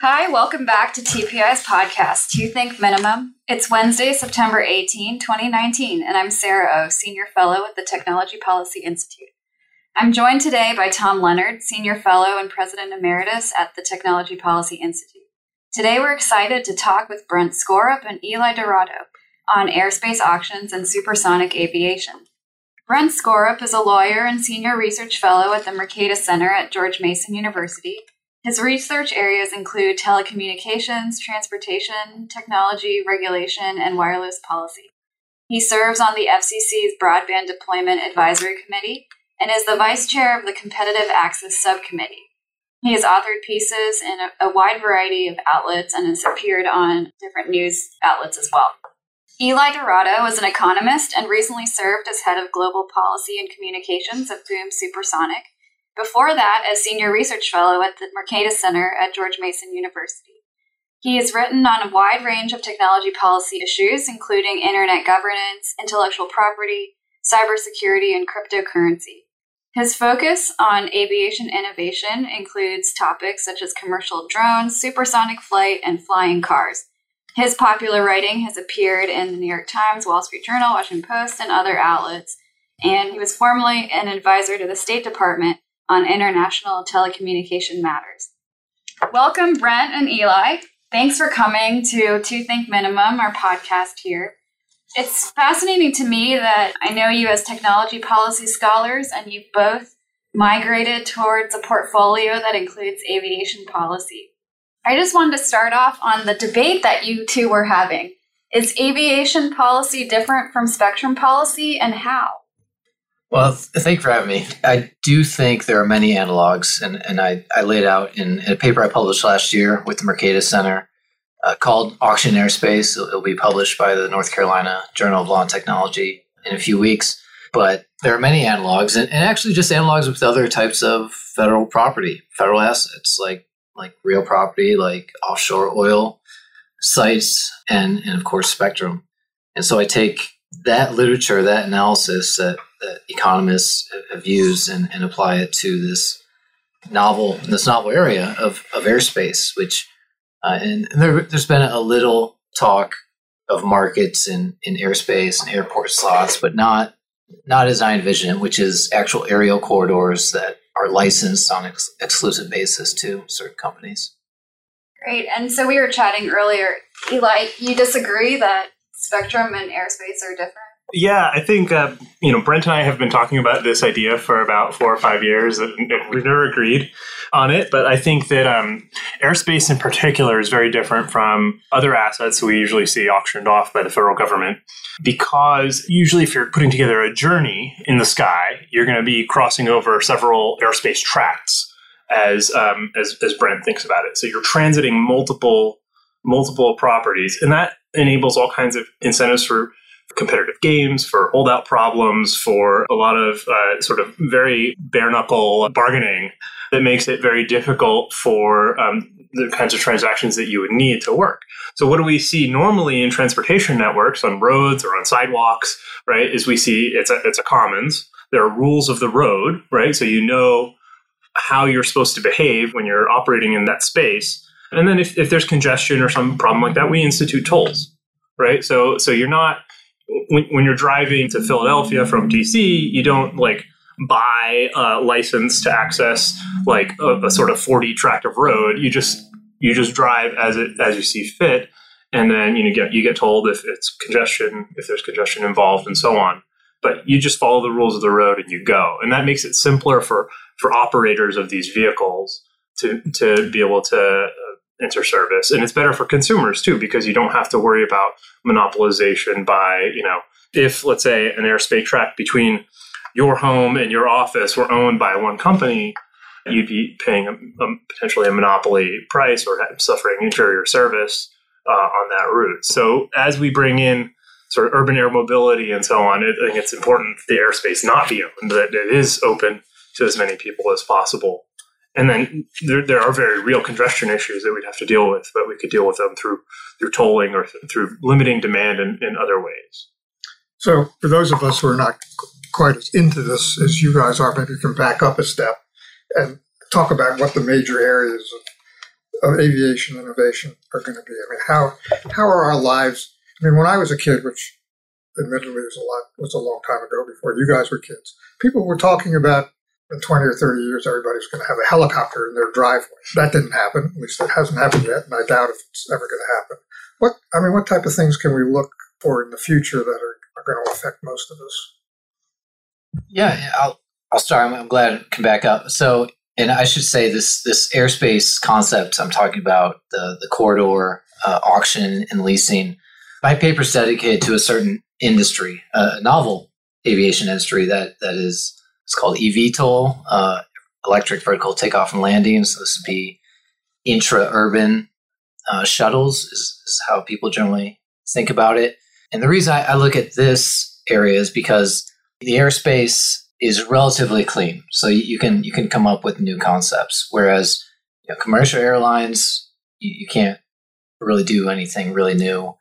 Hi, welcome back to TPI's podcast, Two Think Minimum. It's Wednesday, September 18, 2019, and I'm Sarah O, Senior Fellow at the Technology Policy Institute. I'm joined today by Tom Lenard, Senior Fellow and President Emeritus at the Technology Policy Institute. Today we're excited to talk with Brent Skorup and Eli Dourado on airspace auctions and supersonic aviation. Brent Skorup is a lawyer and Senior Research Fellow at the Mercatus Center at George Mason University his research areas include telecommunications, transportation, technology, regulation, and wireless policy. He serves on the FCC's Broadband Deployment Advisory Committee and is the vice chair of the Competitive Access Subcommittee. He has authored pieces in a, a wide variety of outlets and has appeared on different news outlets as well. Eli Dourado is an economist and recently served as head of global policy and communications at Boom Supersonic, before that, as Senior Research Fellow at the Mercatus Center at George Mason University. He has written on a wide range of technology policy issues, including internet governance, intellectual property, cybersecurity, and cryptocurrency. His focus on aviation innovation includes topics such as commercial drones, supersonic flight, and flying cars. His popular writing has appeared in the New York Times, Wall Street Journal, Washington Post, and other outlets, and he was formerly an advisor to the State Department on international telecommunication matters. Welcome, Brent and Eli. Thanks for coming to Two Think Minimum, our podcast here. It's fascinating to me that I know you as technology policy scholars, and you've both migrated towards a portfolio that includes aviation policy. I just wanted to start off on the debate that you two were having. Is aviation policy different from spectrum policy, and how? Well, thank you for having me. I do think there are many analogs, and, and I, I laid out in, in a paper I published last year with the Mercatus Center uh, called Auction Airspace. It'll, it'll, be published by the North Carolina Journal of Law and Technology in a few weeks. But there are many analogs, and, and actually just analogs with other types of federal property, federal assets, like like real property, like offshore oil sites, and, and of course, spectrum. And so I take that literature, that analysis that that economists have used and, and apply it to this novel this novel area of, of airspace, which uh, and, and there, has been a little talk of markets in, in airspace and airport slots, but not not as I envision it, which is actual aerial corridors that are licensed on ex- exclusive basis to certain companies. Great. And so we were chatting earlier, Eli, you disagree that spectrum and airspace are different? Yeah, I think uh, you know Brent and I have been talking about this idea for about four or five years, and we've never agreed on it. But I think that um, airspace in particular is very different from other assets we usually see auctioned off by the federal government, because usually if you're putting together a journey in the sky, you're going to be crossing over several airspace tracts, as um, as as Brent thinks about it. So you're transiting multiple multiple properties, and that enables all kinds of incentives for competitive games, for holdout problems, for a lot of uh, sort of very bare knuckle bargaining that makes it very difficult for um, the kinds of transactions that you would need to work. So, what do we see normally in transportation networks on roads or on sidewalks, right? Is we see it's a, it's a commons. There are rules of the road, right? So, you know how you're supposed to behave when you're operating in that space. And then if, if there's congestion or some problem like that, we institute tolls, right? So, so you're not when, when you're driving to Philadelphia from DC, you don't like buy a license to access like a, a, sort of 40 tract of road. You just you just drive as it as you see fit, and then you know, get you get told if it's congestion, if there's congestion involved, and so on. But you just follow the rules of the road and you go, and that makes it simpler for for operators of these vehicles to to be able to uh, enter service. And it's better for consumers too because you don't have to worry about monopolization by you know if let's say an airspace track between your home and your office were owned by one company you'd be paying a, a potentially a monopoly price or suffering inferior service uh, on that route. So as we bring in sort of urban air mobility and so on i think it's important the airspace not be owned that it is open to as many people as possible and then there, there are very real congestion issues that we'd have to deal with, but we could deal with them through through tolling or th- through limiting demand in, in other ways. So, for those of us who are not quite as into this as you guys are, maybe you can back up a step and talk about what the major areas of aviation innovation are going to be? I mean, how how are our lives? I mean, when I was a kid, which admittedly was a lot was a long time ago before you guys were kids, people were talking about in 20 or 30 years everybody's going to have a helicopter in their driveway. That didn't happen. At least it hasn't happened yet, and I doubt if it's ever going to happen. What I mean, what type of things can we look for in the future that are, are going to affect most of us? Yeah, I'll I'll start. I'm, I'm glad to come back up. So, and I should say this this airspace concept I'm talking about the the corridor uh, auction and leasing. My paper's dedicated to a certain industry, uh, a novel aviation industry that that is it's called eVTOL, uh, electric vertical takeoff and landing. So this would be intra urban uh, shuttles is, is, how people generally think about it. And the reason I, I look at this area is because the airspace is relatively clean, so you can you can come up with new concepts. Whereas you know, commercial airlines, you, you, can't really do anything really new.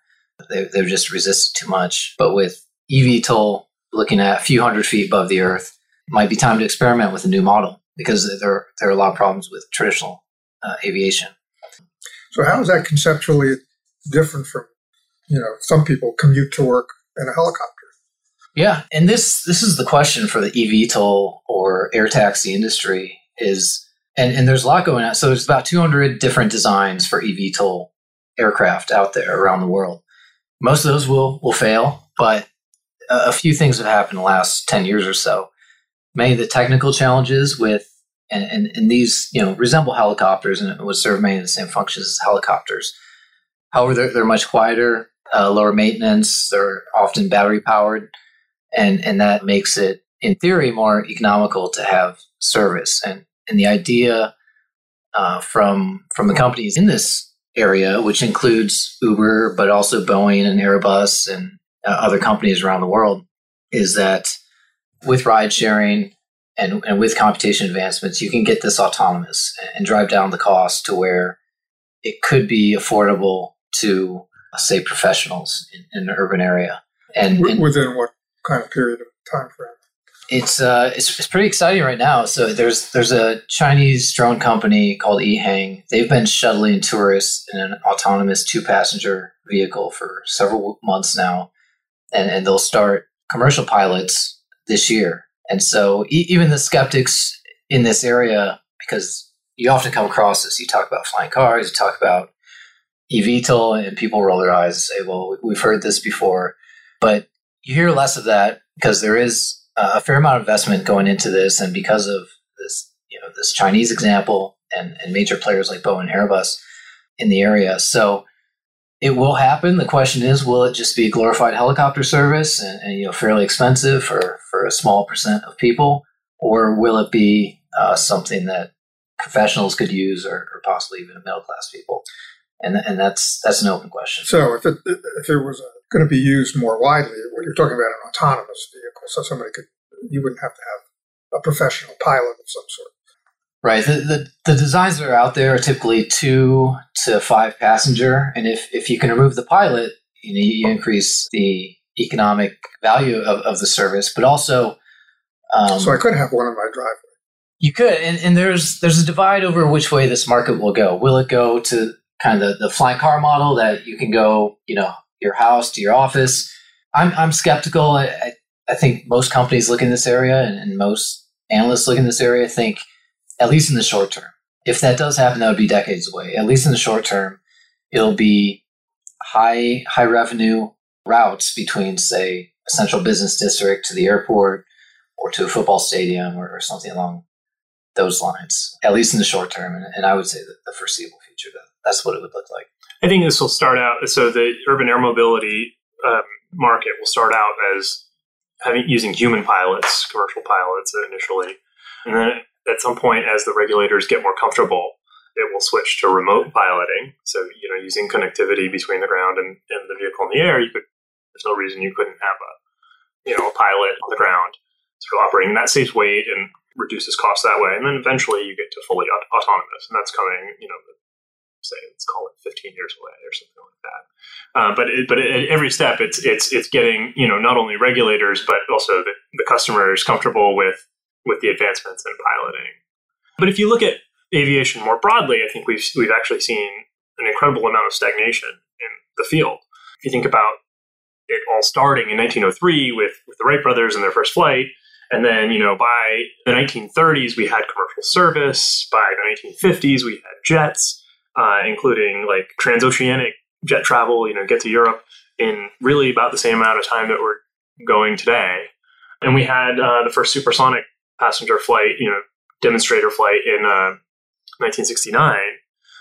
They, they've just resisted too much. But with eVTOL, looking at a few hundred feet above the Earth, it might be time to experiment with a new model because there there are a lot of problems with traditional uh, aviation. So how is that conceptually different from you know some people commute to work in a helicopter? Yeah, and this this is the question for the eVTOL or air taxi industry is, and and there's a lot going on. So there's about 200 different designs for eVTOL aircraft out there around the world. Most of those will will fail, but a, a few things have happened in the last 10 years or so. Many of the technical challenges with and, and, and these you know resemble helicopters and would serve many of the same functions as helicopters. However, they're, they're much quieter, uh, lower maintenance. They're often battery powered and and that makes it in theory more economical to have service and and the idea uh, from from the companies in this area which includes uber but also boeing and airbus and uh, other companies around the world is that with ride sharing and, and with computation advancements you can get this autonomous and drive down the cost to where it could be affordable to say professionals in, in an urban area and, and within what kind of period of time frame? It's uh, it's, it's pretty exciting right now. So there's there's a Chinese drone company called Ehang. They've been shuttling tourists in an autonomous two passenger vehicle for several months now, and and they'll start commercial pilots this year. And so e- even the skeptics in this area, because you often come across this, you talk about flying cars, you talk about eVTOL, and people roll their eyes and say, "Well, we've heard this before," but you hear less of that because there is a fair amount of investment going into this, and because of this, you know, this Chinese example and, and major players like Boeing and Airbus in the area. So it will happen. The question is, will it just be glorified helicopter service and, and you know fairly expensive for for a small percent of people, or will it be uh, something that professionals could use, or, or possibly even middle class people? And and that's that's an open question. So if it if it was going to be used more widely. What you're talking about an autonomous vehicle, so somebody could you wouldn't have to have a professional pilot of some sort. Right. The, the, the designs that are out there are typically two to five passenger, and if if you can remove the pilot, you know you increase the economic value of, of the service, but also. Um, so I could have one in my driveway. You could, and, and there's there's a divide over which way this market will go. Will it go to kind of the, the flying car model that you can go, you know, your house to your office. I'm, I'm skeptical. I, I think most companies look in this area and, and most analysts look in this area think, at least in the short term, if that does happen, that would be decades away. At least in the short term, it'll be high high revenue routes between, say, a central business district to the airport or to a football stadium or, or something along those lines. At least in the short term, and, and I would say that the foreseeable future, that's what it would look like. I think this will start out. So the urban air mobility um, market will start out as having using human pilots, commercial pilots initially, and then at some point, as the regulators get more comfortable, it will switch to remote piloting. So you know, using connectivity between the ground and, and the vehicle in the air, you could. There's no reason you couldn't have a you know a pilot on the ground sort of operating. And that saves weight and reduces costs that way. And then eventually you get to fully aut- autonomous, and that's coming. You know, say let's call it 15 years away or something like that. Uh, but it, but at every step, it's it's it's getting you know not only regulators but also the, the customers comfortable with with the advancements in piloting. But if you look at aviation more broadly, I think we've we've actually seen an incredible amount of stagnation in the field. If you think about it all starting in 1903 with, with the Wright brothers and their first flight, and then, you know, by the 1930s, we had commercial service. By the 1950s, we had jets, uh, including like transoceanic jet travel, you know, get to Europe in really about the same amount of time that we're going today. And we had uh, the first supersonic passenger flight, you know, demonstrator flight in uh, 1969.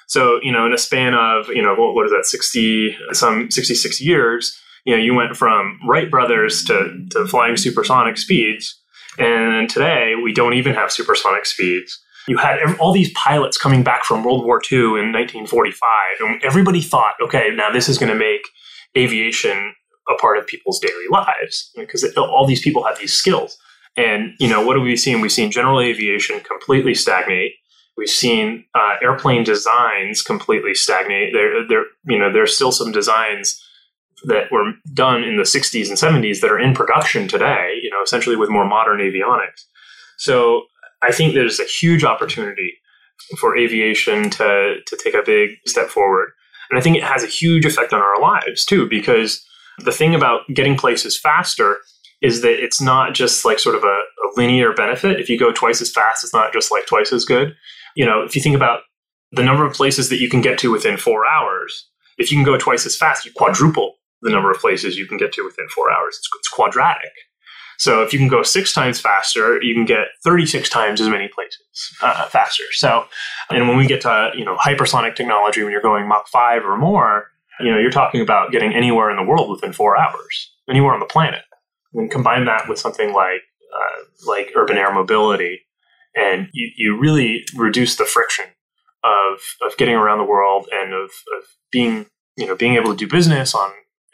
So, you know, in a span of, you know, what, what is that, 60, some 66 years, you know, you went from Wright brothers to, to flying supersonic speeds. And today we don't even have supersonic speeds. You had all these pilots coming back from World War II in 1945, and everybody thought, okay, now this is going to make aviation a part of people's daily lives because all these people have these skills. And you know, what have we seen? We've seen general aviation completely stagnate. We've seen uh, airplane designs completely stagnate. There, there, you know, there's still some designs that were done in the 60s and 70s that are in production today. You know, essentially with more modern avionics. So I think there's a huge opportunity for aviation to to take a big step forward, and I think it has a huge effect on our lives too. Because the thing about getting places faster is that it's not just like sort of a, a linear benefit. If you go twice as fast, it's not just like twice as good. You know, if you think about the number of places that you can get to within four hours, if you can go twice as fast, you quadruple the number of places you can get to within four hours. It's, it's quadratic. So if you can go six times faster, you can get 36 times as many places uh, faster. So, and when we get to you know hypersonic technology, when you're going Mach five or more, you know you're talking about getting anywhere in the world within four hours, anywhere on the planet. And combine that with something like uh, like urban air mobility, and you, you really reduce the friction of of getting around the world and of, of being you know being able to do business on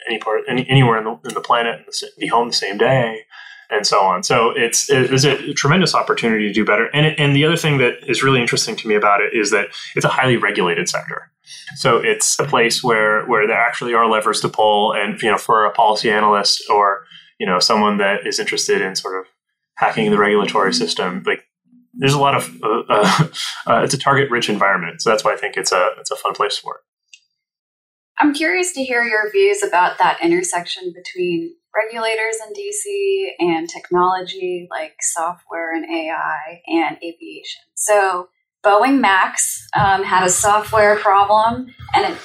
any part any, anywhere in the, in the planet and be home the same day and so on. So it's it's a tremendous opportunity to do better. And it, and the other thing that is really interesting to me about it is that it's a highly regulated sector. So it's a place where where there actually are levers to pull, and you know, for a policy analyst or you know someone that is interested in sort of hacking the regulatory system, like there's a lot of uh, uh, uh, it's a target rich environment. So that's why I think it's a it's a fun place for it. I'm curious to hear your views about that intersection between regulators in DC and technology like software and AI and aviation. So Boeing Max um, had a software problem, and it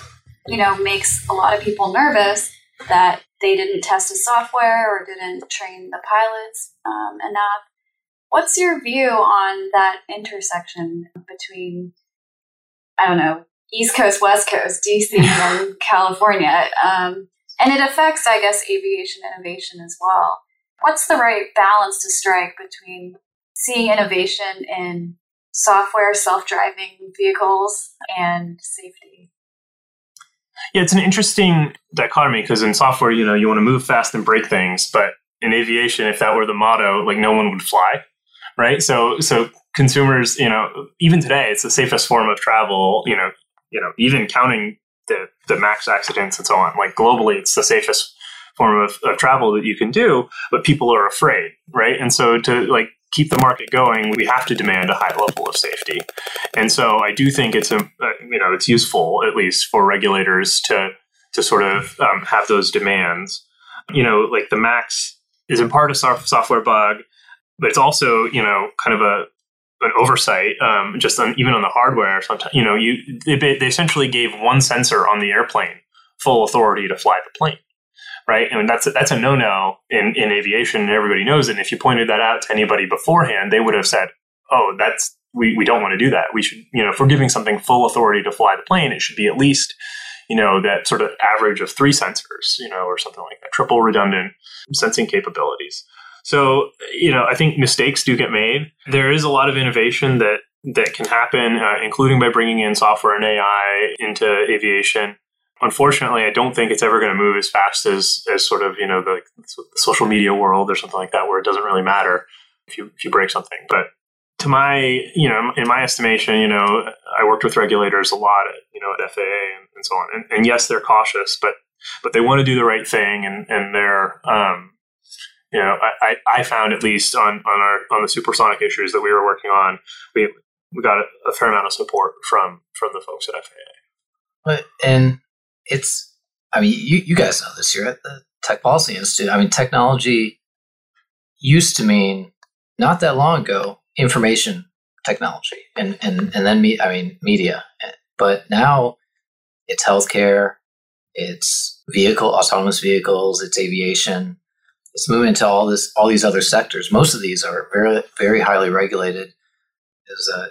you know makes a lot of people nervous that they didn't test the software or didn't train the pilots um, enough. What's your view on that intersection between I don't know East Coast, West Coast, DC, and California? Um, and it affects, I guess, aviation innovation as well. What's the right balance to strike between seeing innovation in software, self driving vehicles, and safety? Yeah, it's an interesting dichotomy because in software, you know, you want to move fast and break things, but in aviation, if that were the motto, like no one would fly, right? So, so consumers, you know, even today, it's the safest form of travel. You know, you know, even counting the, the max accidents and so on. Like globally, it's the safest form of, of travel that you can do, but people are afraid, right? And so to like keep the market going, we have to demand a high level of safety. And so I do think it's a, um, uh, you know it's useful at least for regulators to to sort of um, have those demands. You know, like the max is in part a software bug, but it's also you know kind of a an oversight, um, just on, even on the hardware. Sometimes you know, you they, they essentially gave one sensor on the airplane full authority to fly the plane, right? And that's a, that's a no no in in aviation, and everybody knows it. And if you pointed that out to anybody beforehand, they would have said, "Oh, that's we we don't want to do that. We should, you know, if we're giving something full authority to fly the plane, it should be at least." You know, that sort of average of three sensors, you know, or something like that, triple redundant sensing capabilities. So, you know, I think mistakes do get made. There is a lot of innovation that that can happen, uh, including by bringing in software and AI into aviation. Unfortunately, I don't think it's ever going to move as fast as as sort of you know the, the, social media world or something like that, where it doesn't really matter if you if you break something. But to my you know in my estimation, you know, I worked with regulators a lot at you know at FAA and, and so on, and, and, yes, they're cautious, but but they want to do the right thing, and and they're um, you know, I, I found at least on, on our on the supersonic issues that we were working on, we we got a, a fair amount of support from from the folks at FAA. But and it's, I mean, you you guys know this. You're at the Tech Policy Institute. I mean, technology used to mean not that long ago information technology and and and then me. I mean, media. But now it's healthcare, it's vehicle autonomous vehicles, it's aviation. It's moving into all this all these other sectors. Most of these are very very highly regulated. As uh,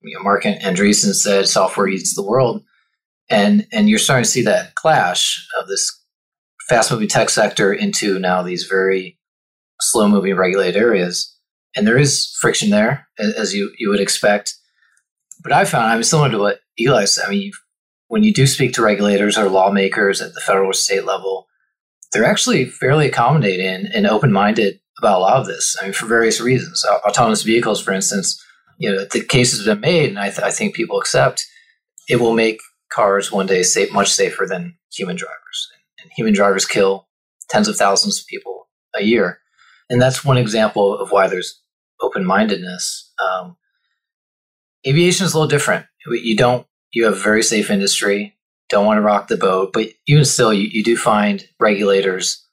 you know, Marc Andreessen said, software eats the world, and and you're starting to see that clash of this fast moving tech sector into now these very slow moving regulated areas. And there is friction there, as you you would expect. But I found, I mean, similar to what Eli said. I mean, when you do speak to regulators or lawmakers at the federal or state level, they're actually fairly accommodating and open minded about a lot of this. I mean, for various reasons. Autonomous vehicles, for instance, you know, the case has been made, and I, th- I think people accept it will make cars one day safe, much safer than human drivers. And human drivers kill tens of thousands of people a year. And that's one example of why there's open mindedness. Um, aviation is a little different. You don't you have a very safe industry, don't want to rock the boat, but even still, you, you do find regulators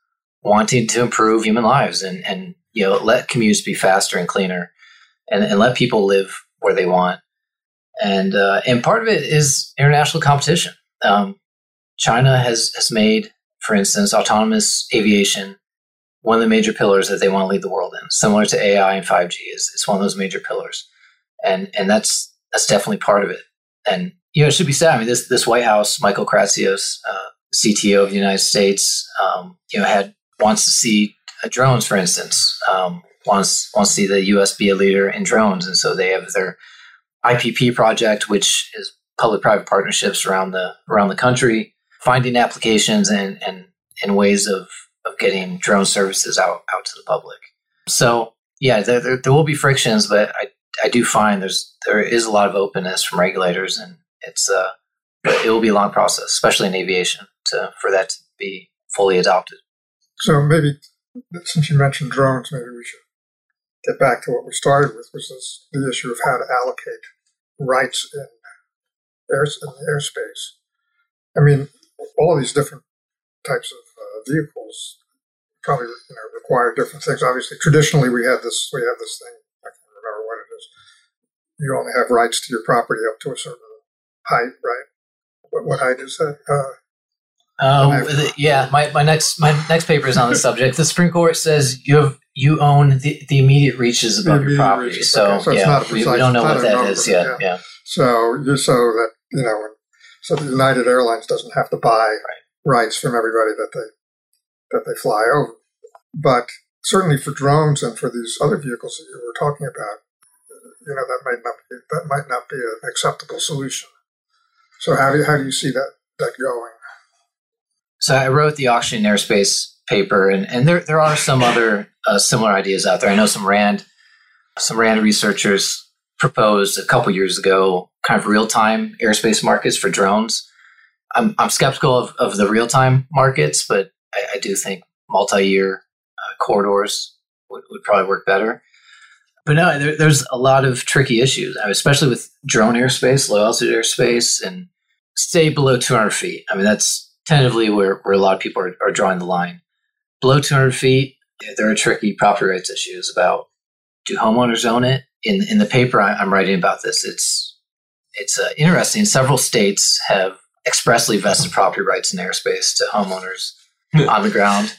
wanting to improve human lives and, and you know let commutes be faster and cleaner and, and let people live where they want. And uh, and part of it is international competition. Um, China has has made, for instance, autonomous aviation one of the major pillars that they want to lead the world in. Similar to AI and 5G is it's one of those major pillars, and and that's that's definitely part of it. And you know, it should be said. I mean, this this White House, Michael Kratsios, uh, CTO of the United States, um, you know, had wants to see uh, drones, for instance, um, wants wants to see the U.S. be a leader in drones, and so they have their IPP project, which is public-private partnerships around the around the country, finding applications and and and ways of of getting drone services out out to the public. So yeah, there, there, there will be frictions, but I I do find there's there is a lot of openness from regulators and it's uh, it will be a long process, especially in aviation, to for that to be fully adopted. So maybe since you mentioned drones, maybe we should get back to what we started with, which is the issue of how to allocate rights in air in airspace. I mean, all of these different types of uh, vehicles probably you know, require different things. Obviously, traditionally we had this we have this thing. I can't remember what it is. You only have rights to your property up to a certain height, right? What, what height is that? Uh, um, yeah, my, my next my next paper is on the subject. The Supreme Court says you have you own the, the immediate reaches above your property. Reaches. So, okay. so yeah, precise, we, we, don't know what that is yet. Yeah. yeah. So you so that you know so the United Airlines doesn't have to buy right. rights from everybody that they that they fly over. But certainly for drones and for these other vehicles that you were talking about, you know that might not be, that might not be an acceptable solution. So how do you, how do you see that that going? So I wrote the auction airspace paper, and, and there there are some other uh, similar ideas out there. I know some Rand some Rand researchers proposed a couple years ago kind of real time airspace markets for drones. I'm I'm skeptical of, of the real time markets, but I, I do think multi year uh, corridors would, would probably work better. But no, there, there's a lot of tricky issues, especially with drone airspace, low altitude airspace, and stay below 200 feet. I mean, that's tentatively where, where a lot of people are, are drawing the line. Below 200 feet, there are tricky property rights issues about do homeowners own it? In in the paper I, am writing about this, it's it's uh, interesting. Several states have expressly vested property rights in airspace to homeowners on the ground,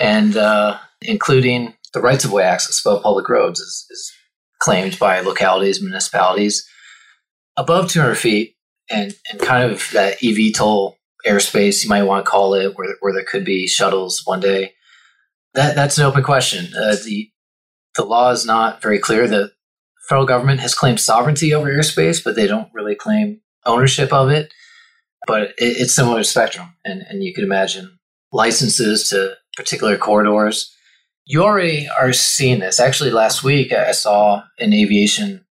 and uh, including the rights of way access above public roads is, is claimed by localities, municipalities above 200 feet, and, and kind of that eVTOL airspace, you might want to call it, where, where there could be shuttles one day. That that's an open question. Uh, the the law is not very clear. The federal government has claimed sovereignty over airspace, but they don't really claim ownership of it. But it, it's similar to Spectrum, and, and you could imagine licenses to particular corridors you already are seeing this. Actually, last week I saw an aviation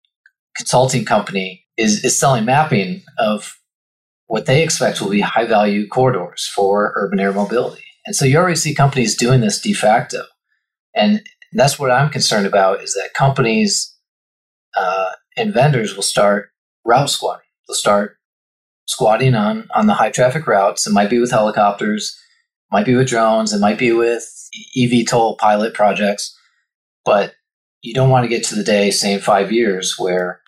consulting company is, is selling mapping of what they expect will be high value corridors for urban air mobility. And so you already see companies doing this de facto. And that's what I'm concerned about is that companies uh, and vendors will start route squatting. They'll start squatting on on the high traffic routes. It might be with helicopters, might be with drones, it might be with eVTOL pilot projects, but you don't want to get to the day, say in five years, where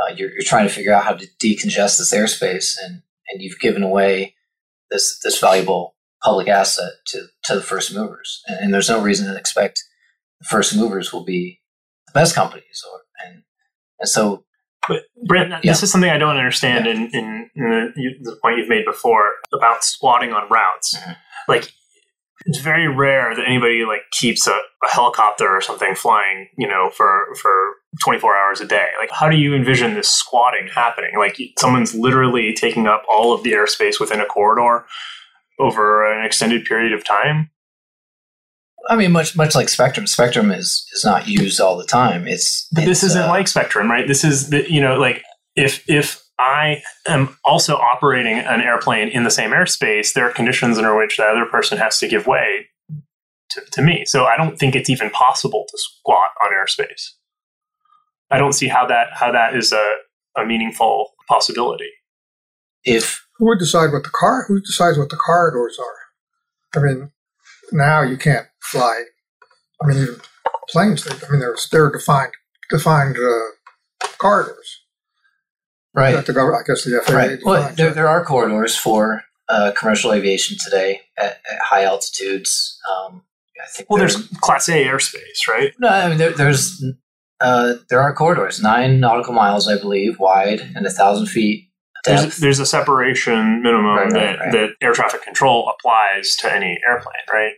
uh, you're, you're trying to figure out how to decongest this airspace, and and you've given away this this valuable public asset to to the first movers, and, and there's no reason to expect the first movers will be the best companies, or and and so But Brent, Yeah. this is something I don't understand Yeah. in, in, in the, you, the point you've made before about squatting on routes. Mhm. Like, it's very rare that anybody like keeps a, a helicopter or something flying, you know, for for 24 hours a day. Like, how do you envision this squatting happening? Like, someone's literally taking up all of the airspace within a corridor over an extended period of time. I mean, much much like Spectrum, Spectrum is is not used all the time. It's But this isn't uh, like Spectrum, right? This is the, you know like if if I am also operating an airplane in the same airspace, there are conditions under which the other person has to give way to, to me. So I don't think it's even possible to squat on airspace. I don't see how that how that is a, a meaningful possibility. if Who would decide what the car? Who decides what the corridors are? I mean, now you can't fly. I mean, even planes. They, I mean, there's there are defined defined uh, corridors right that the government. I guess the FAA. right. Well, there right? there are corridors for uh, commercial aviation today at, at high altitudes. Um, I think Well, there- there's Class A airspace, right? no. I mean, there, there's uh, there are corridors, nine nautical miles, I believe, wide and a thousand feet There's, there's a separation minimum Right, that, right. that air traffic control applies to any airplane, right?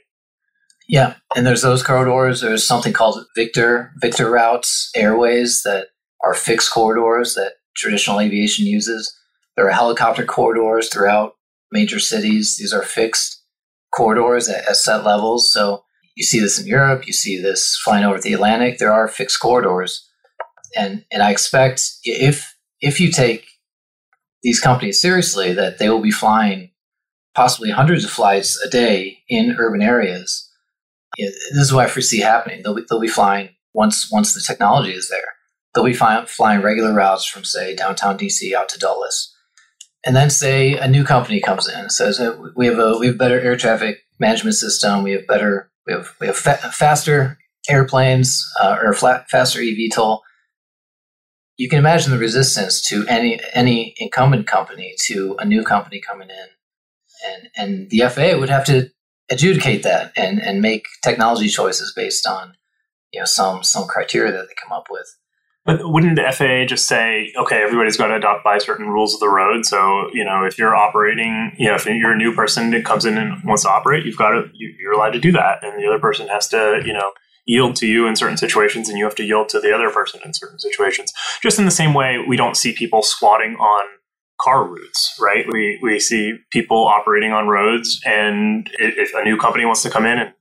Yeah, and there's those corridors. There's something called Victor Victor routes, airways that are fixed corridors that traditional aviation uses. There are helicopter corridors throughout major cities. These are fixed corridors at, at set levels. So you see this in Europe. You see this flying over the Atlantic. There are fixed corridors, and and I expect if if you take these companies seriously, that they will be flying possibly hundreds of flights a day in urban areas this is what I foresee happening. They'll be, they'll be flying once once the technology is there. They'll be flying, flying regular routes from say downtown DC out to Dulles, and then say a new company comes in and says "Uh, we have a we have better air traffic management system. We have better we have we have fa- faster airplanes uh, or flat, faster eVTOL. You can imagine the resistance to any any incumbent company to a new company coming in, and and the FAA would have to adjudicate that and and make technology choices based on you know some some criteria that they come up with. But wouldn't the FAA just say, okay, everybody's got to adopt by certain rules of the road? So, you know, if you're operating, you know, if you're a new person that comes in and wants to operate, you've got to, you- you're allowed to do that. And the other person has to, you know, yield to you in certain situations and you have to yield to the other person in certain situations. Just in the same way, we don't see people squatting on car routes, right? We, we see people operating on roads and if a new company wants to come in and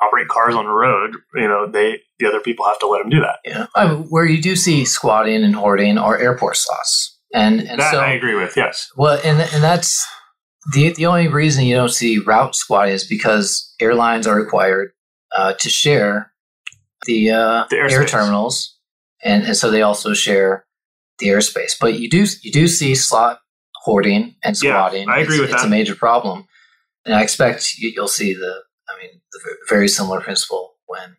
operate cars on a road, you know, they, the other people have to let them do that. Yeah, I mean, where you do see squatting and hoarding are airport slots, and and that so I agree with, yes. well, and and that's the the only reason you don't see route squatting is because airlines are required uh, to share the, uh, The air terminals, and, and so they also share the airspace. But you do you do see slot hoarding and Yeah, squatting. I agree it's, with It's that. a major problem, and I expect you, you'll see the I mean the very similar principle when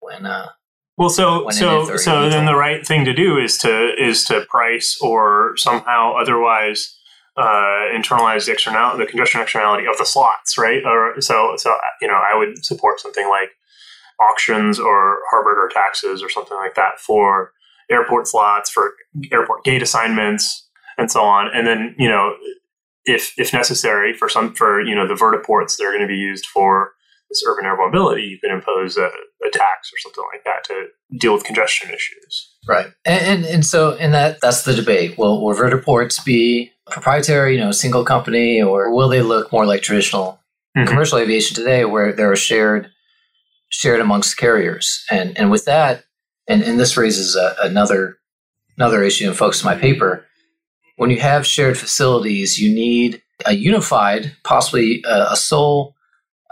when uh, Well, so so so then the right thing to do is to is to price or somehow otherwise uh, internalize the external the congestion externality of the slots, right? Or so so you know I would support something like auctions or Harberger taxes or something like that for airport slots for airport gate assignments and so on, and then you know if if necessary for some for you know the vertiports that are going to be used for this urban air mobility, you can impose a, a tax or something like that to deal with congestion issues. Right, and, and and so and that that's the debate. Will will vertiports be proprietary, you know, single company, or will they look more like traditional Mhm. commercial aviation today, where they're shared shared amongst carriers? And and with that, and and this raises a, another another issue and focus of my paper. When you have shared facilities, you need a unified, possibly a, a sole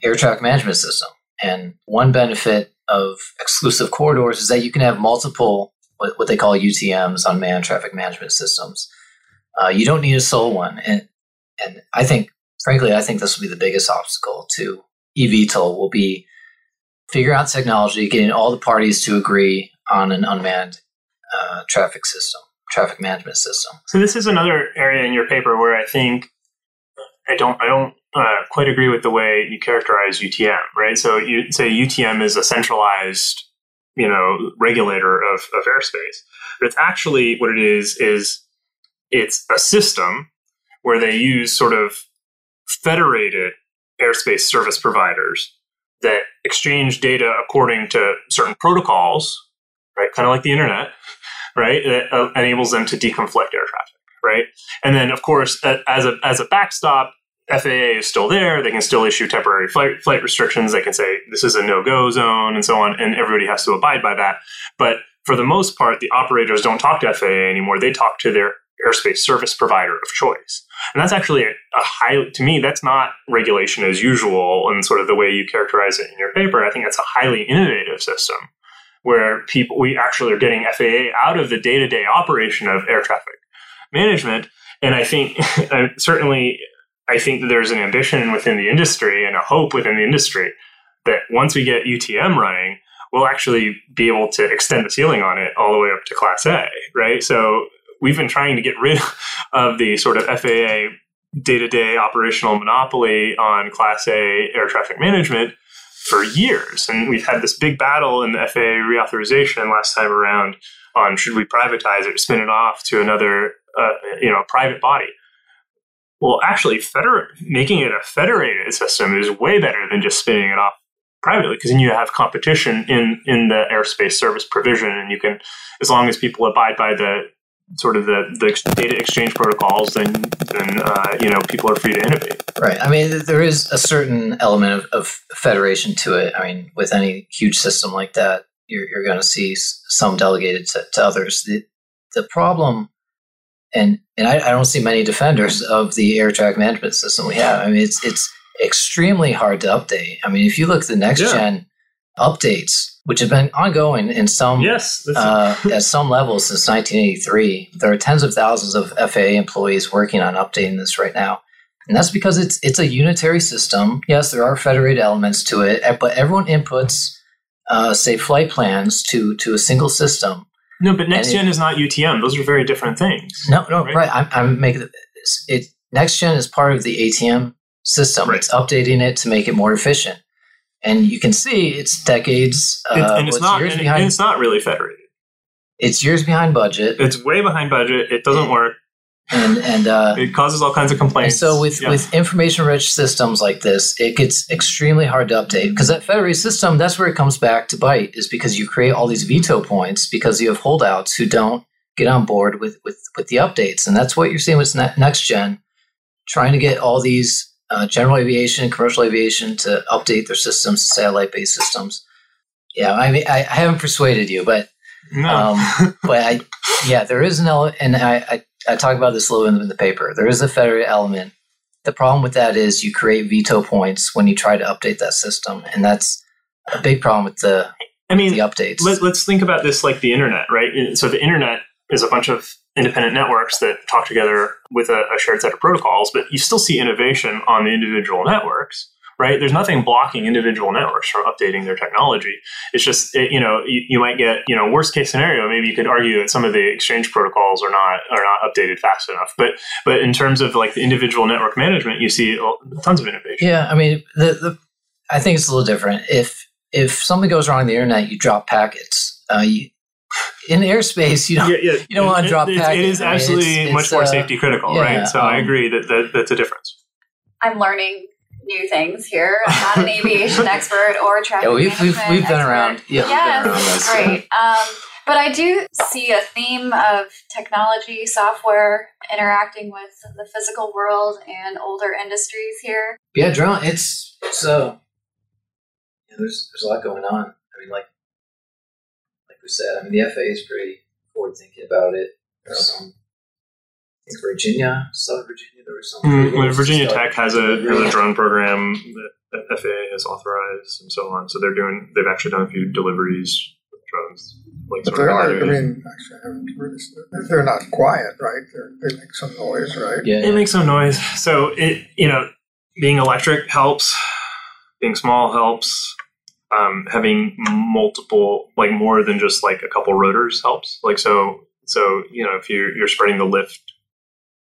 air traffic management system. And one benefit of exclusive corridors is that you can have multiple what, what they call UTMs, unmanned traffic management systems. Uh, you don't need a sole one, and and I think, frankly, I think this will be the biggest obstacle to eVTOL will be figure out technology, getting all the parties to agree on an unmanned uh, traffic system, traffic management system. So this is another area in your paper where I think I don't I don't uh, quite agree with the way you characterize UTM, right? So you say UTM is a centralized, you know, regulator of, of airspace, but it's actually what it is is it's a system where they use sort of federated airspace service providers that exchange data according to certain protocols, right? Kind of like the internet, right? That uh, enables them to deconflict air traffic, right? And then, of course, as a as a backstop, FAA is still there. They can still issue temporary flight flight restrictions. They can say this is a no go zone and so on, and everybody has to abide by that. But for the most part, the operators don't talk to FAA anymore. They talk to their airspace service provider of choice. And that's actually a, a high, to me, that's not regulation as usual and sort of the way you characterize it in your paper. I think that's a highly innovative system where people, we actually are getting FAA out of the day to day operation of air traffic management. And I think certainly, I think that there's an ambition within the industry and a hope within the industry that once we get UTM running, we'll actually be able to extend the ceiling on it all the way up to class A, right? So we've been trying to get rid of the sort of FAA day to day operational monopoly on Class A air traffic management for years. And we've had this big battle in the FAA reauthorization last time around on should we privatize it spin it off to another, uh, you know, private body. Well, actually, feder- making it a federated system is way better than just spinning it off privately because then you have competition in in the airspace service provision, and you can, as long as people abide by the sort of the, the data exchange protocols, then then uh, you know people are free to innovate. Right. I mean, there is a certain element of, of federation to it. I mean, with any huge system like that, you're, you're going to see some delegated to, to, others. The the problem, and and I, I, don't see many defenders of the air traffic management system we have. I mean, it's it's extremely hard to update. I mean, if you look at the next yeah. gen updates, which has been ongoing in some yes uh, at some levels since 1983. There are tens of thousands of FAA employees working on updating this right now, and that's because it's it's a unitary system. Yes, there are federated elements to it, but everyone inputs, uh, say, flight plans to to a single system. No, but next gen is not UTM. Those are very different things. No, no, right. right. I'm, I'm making it. Next gen is part of the ATM system. Right. It's updating it to make it more efficient and you can see it's decades. Uh, and it's not. And, behind, and it's not really federated. It's years behind budget. It's way behind budget. It doesn't work. And and uh, it causes all kinds of complaints. so with yeah. with information rich systems like this, it gets extremely hard to update because that federated system. That's where it comes back to bite is because you create all these veto points because you have holdouts who don't get on board with with with the updates, and that's what you're seeing with next gen, trying to get all these uh, general aviation and commercial aviation to update their systems satellite based systems. Yeah, I mean, I, I, haven't persuaded you, but no. um, but I, yeah, there is an element, and I, I, I talk about this a little in the paper. There is a federated element. The problem with that is you create veto points when you try to update that system, and that's a big problem with the I mean the updates. Let, let's think about this like the internet, right? So the internet is a bunch of independent networks that talk together with a, a, shared set of protocols, but you still see innovation on the individual networks, right? There's nothing blocking individual networks from updating their technology. It's just, it, you know, you, you, might get, you know, worst case scenario, maybe you could argue that some of the exchange protocols are not are not updated fast enough. But but in terms of like the individual network management, you see tons of innovation. Yeah, I mean, the, the I think it's a little different. If if something goes wrong on the internet, you drop packets. Uh, you, in airspace, you don't, yeah, yeah. you don't want to drop it, packets. It is absolutely it's, much more uh, safety critical, yeah, right? So um, I agree that, that that's a difference. I'm learning new things here. I'm not an aviation expert or a traffic yeah, we've, we've, we've been around. Yeah, yes, great. Um, but I do see a theme of technology, software interacting with the physical world and older industries here. Yeah, drone. It's so. Yeah, there's there's a lot going on. I mean, like said. I mean, the FAA is pretty forward thinking about it. Um, I think Virginia, South Virginia, there was some. Mm, Virginia Tech has a, has a drone program that FAA has authorized and so on. So they're doing. They've actually done a few deliveries with drones like But they of are. I mean, actually, I haven't. They're not quiet, right? They're, they make some noise, right? Yeah. it makes some noise. So it, you know, being electric helps. Being small helps. Um, having multiple, like more than just like a couple rotors helps. Like so, so you know, if you're you're spreading the lift,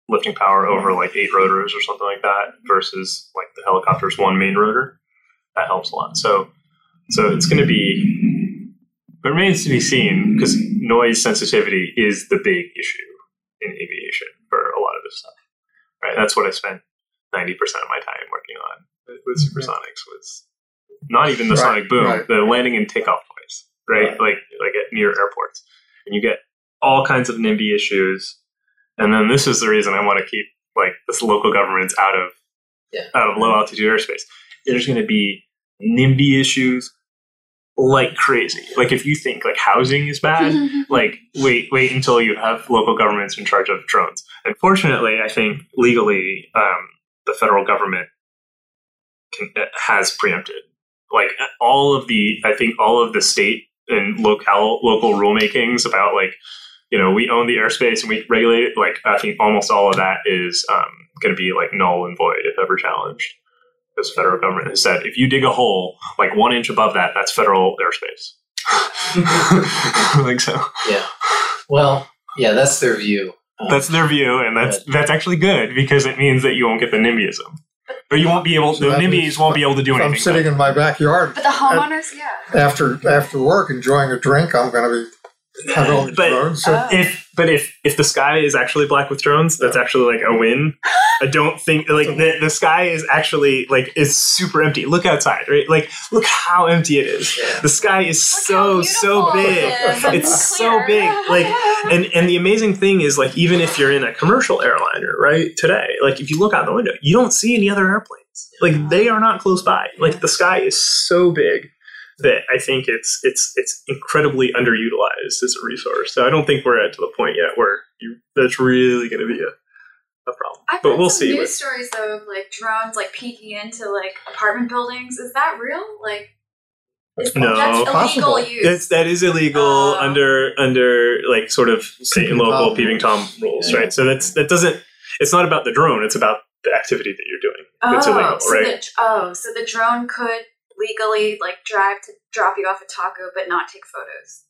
lifting power over like eight rotors or something like that, versus like the helicopter's one main rotor, that helps a lot. So, so it's going to be. It remains to be seen because noise sensitivity is the big issue in aviation for a lot of this stuff. Right, that's what I spent ninety percent of my time working on with- with supersonics. Was not even the Right, sonic boom, right. the landing and takeoff noise. Right, Right. like like at near airports, and you get all kinds of NIMBY issues. And then this is the reason I want to keep like this local governments out of Yeah. out of low altitude airspace. There's going to be NIMBY issues like crazy. Like if you think like housing is bad, like wait wait until you have local governments in charge of drones unfortunately i think legally um, the federal government can, uh, has preempted like all of the i think all of the state and local local rulemakings about like you know we own the airspace and we regulate it like i think almost all of that is um, going to be like null and void if ever challenged because the federal government has said if you dig a hole like one inch above that that's federal airspace like so Yeah. Well, yeah, that's their view. Um, That's their view, and that's that's actually good because it means that you won't get the NIMBYism, or you won't be able. So the that NIMBYs won't be able to do anything. I'm anything. sitting in my backyard But the homeowners, yeah. after after work enjoying a drink, I'm going to be have But- drones. So Oh. if but if if the sky is actually black with drones, that's actually like a win. I don't think like the, the sky is actually like is super empty. Look outside, right? Like look how empty it is. Yeah. The sky is Look so so beautiful big. it is and It's so big. Like and and the amazing thing is like even if you're in a commercial airliner right today like if you look out the window you don't see any other airplanes like they are not close by like the sky is so big that i think it's it's it's incredibly underutilized as a resource so i don't think we're at to the point yet where you that's really going to be a, a problem I've but we'll some see news what- stories though of like drones like peeking into like apartment buildings. Is that real? Like, is, No. that's illegal Possible. use. It's, that is illegal Oh. under under like sort of state and local Tom peeping tom rules, Yeah. right? So that's that doesn't. It's not about the drone. It's about the activity that you're doing. That's oh, illegal, so right? The, oh, so the drone could legally like drive to drop you off a taco, but not take photos.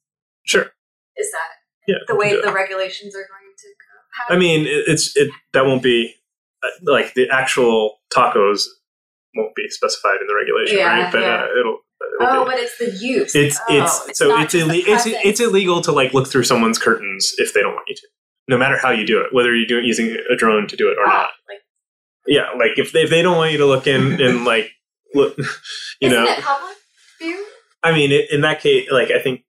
Sure. Is that Yeah. the way the regulations are going to go? How I mean, it, it's it that won't be uh, like the actual tacos won't be specified in the regulation, Yeah, right? But yeah. uh, it'll. oh, but it's the use. it's oh, it's, so it's just the ille- it's it's illegal to like look through someone's curtains if they don't want you to, no matter how you do it, whether you're doing using a drone to do it or Ah, not. Like, Yeah, like if they, if they don't want you to look in in like look, you isn't know, it public view? I mean, it, in that case, like I think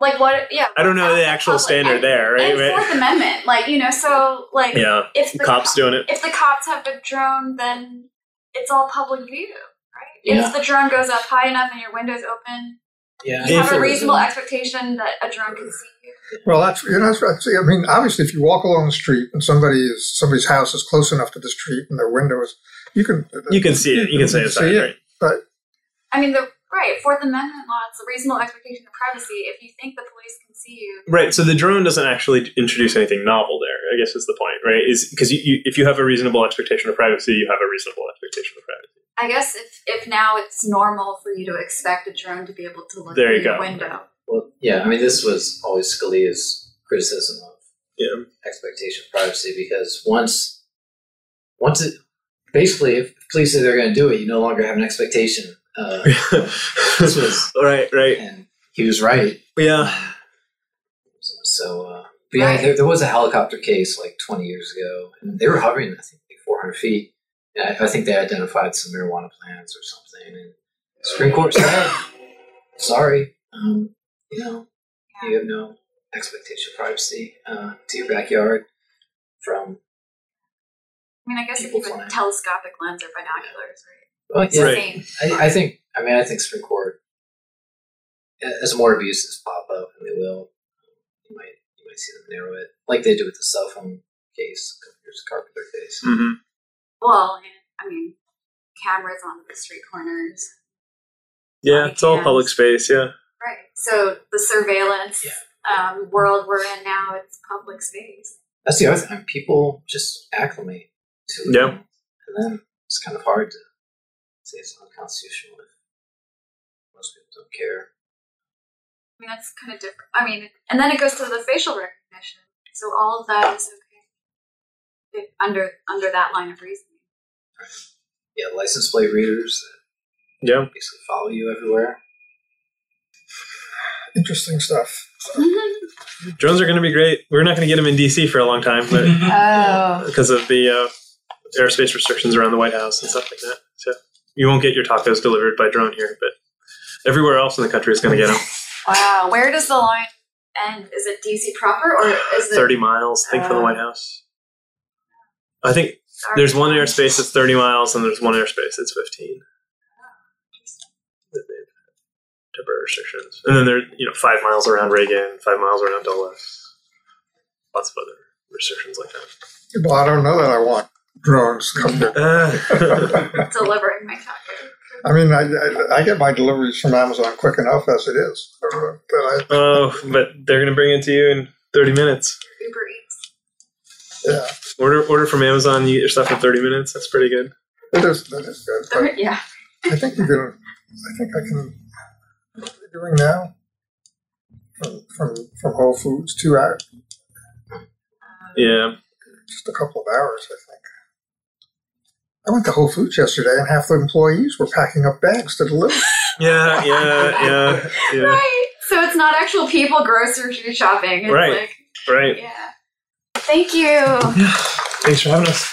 Like what? Yeah. I don't know the actual public? standard And- there, right? And Right? Fourth Amendment, like you know, so like Yeah, if the cops doing it. if the cops have a drone, then it's all public view, right? Yeah. If the drone goes up high enough and your window's open, yeah. you If have a reasonable a- expectation that a drone can see you. Well, that's you know. That's, that's, I mean, obviously, if you walk along the street and somebody is somebody's house is close enough to the street and their window is, you can You can see it. You can say it's see right. it. I mean, the right Fourth Amendment law. It's a reasonable expectation of privacy. If you think the police can see you, Right. So the drone doesn't actually introduce anything novel there. I guess is the point, right? Is because you, you, if you have a reasonable expectation of privacy, you have a reasonable expectation of privacy. I guess if if now it's normal for you to expect a drone to be able to look There through you your go. window. Well, yeah, I mean, this was always Scalia's criticism of Yeah. expectation of privacy because once, once it, basically, if police say they're going to do it, you no longer have an expectation. Uh, this was, right. Right. and he was right. Yeah. So, uh, but yeah, Right. there, there was a helicopter case like 20 years ago, and they were hovering, I think, like 400 feet. And I, I think they identified some marijuana plants or something. And Supreme Court said, sorry, um, you know, you have no expectation of privacy uh, to your backyard from. I mean, I guess if you have a telescopic lens or binoculars, right? Well, It's yeah, the Right. same. I, I think. I mean, I think Supreme Court, as more abuses pop up, and they will, you might you might see them narrow it, like they do with the cell phone case, a couple years Carpenter case. hmm Well, I mean, cameras on the street corners. Yeah. It's all public space. Yeah. Right. So the surveillance Yeah. um, world we're in now. It's public space. That's the other thing. People just acclimate to it. Yeah. And then it's kind of hard to say it's unconstitutional if most people don't care. I mean, that's kind of different. I mean, and then it goes to the facial recognition. So all of that is okay if, under under that line of reasoning. Yeah, license plate readers that Yeah. basically follow you everywhere. Interesting stuff. Drones are going to be great. We're not going to get them in DC for a long time, but oh, because of the uh, airspace restrictions around the White House and stuff like that. So you won't get your tacos delivered by drone here, but everywhere else in the country is going to get them. wow. Where does the line end? Is it DC proper or is it 30 miles, I think, from the Uh, White House. I think there's one airspace that's 30 miles, and there's one airspace that's 15. That they have Temporary restrictions, and then there, you know, five miles around Reagan, five miles around Dulles, lots of other restrictions like that. Well, I don't know that I want drones come here. Uh, delivering my taco? I mean, I, I, I get my deliveries from Amazon quick enough as it is. But I, oh, but they're gonna bring it to you in 30 minutes. Uber Eats. yeah, Order order from Amazon, you get your stuff in 30 minutes. That's pretty good. it is, that is good. But yeah. I think you can, I think I can, what are we doing now? From, from, from Whole Foods, two hours, Yeah. just a couple of hours, I think. I went to Whole Foods yesterday and half the employees were packing up bags to deliver. Yeah, yeah, yeah, yeah. Right. So it's not actual people grocery shopping. It's Right. like Right. yeah. Thank you. Thanks for having us.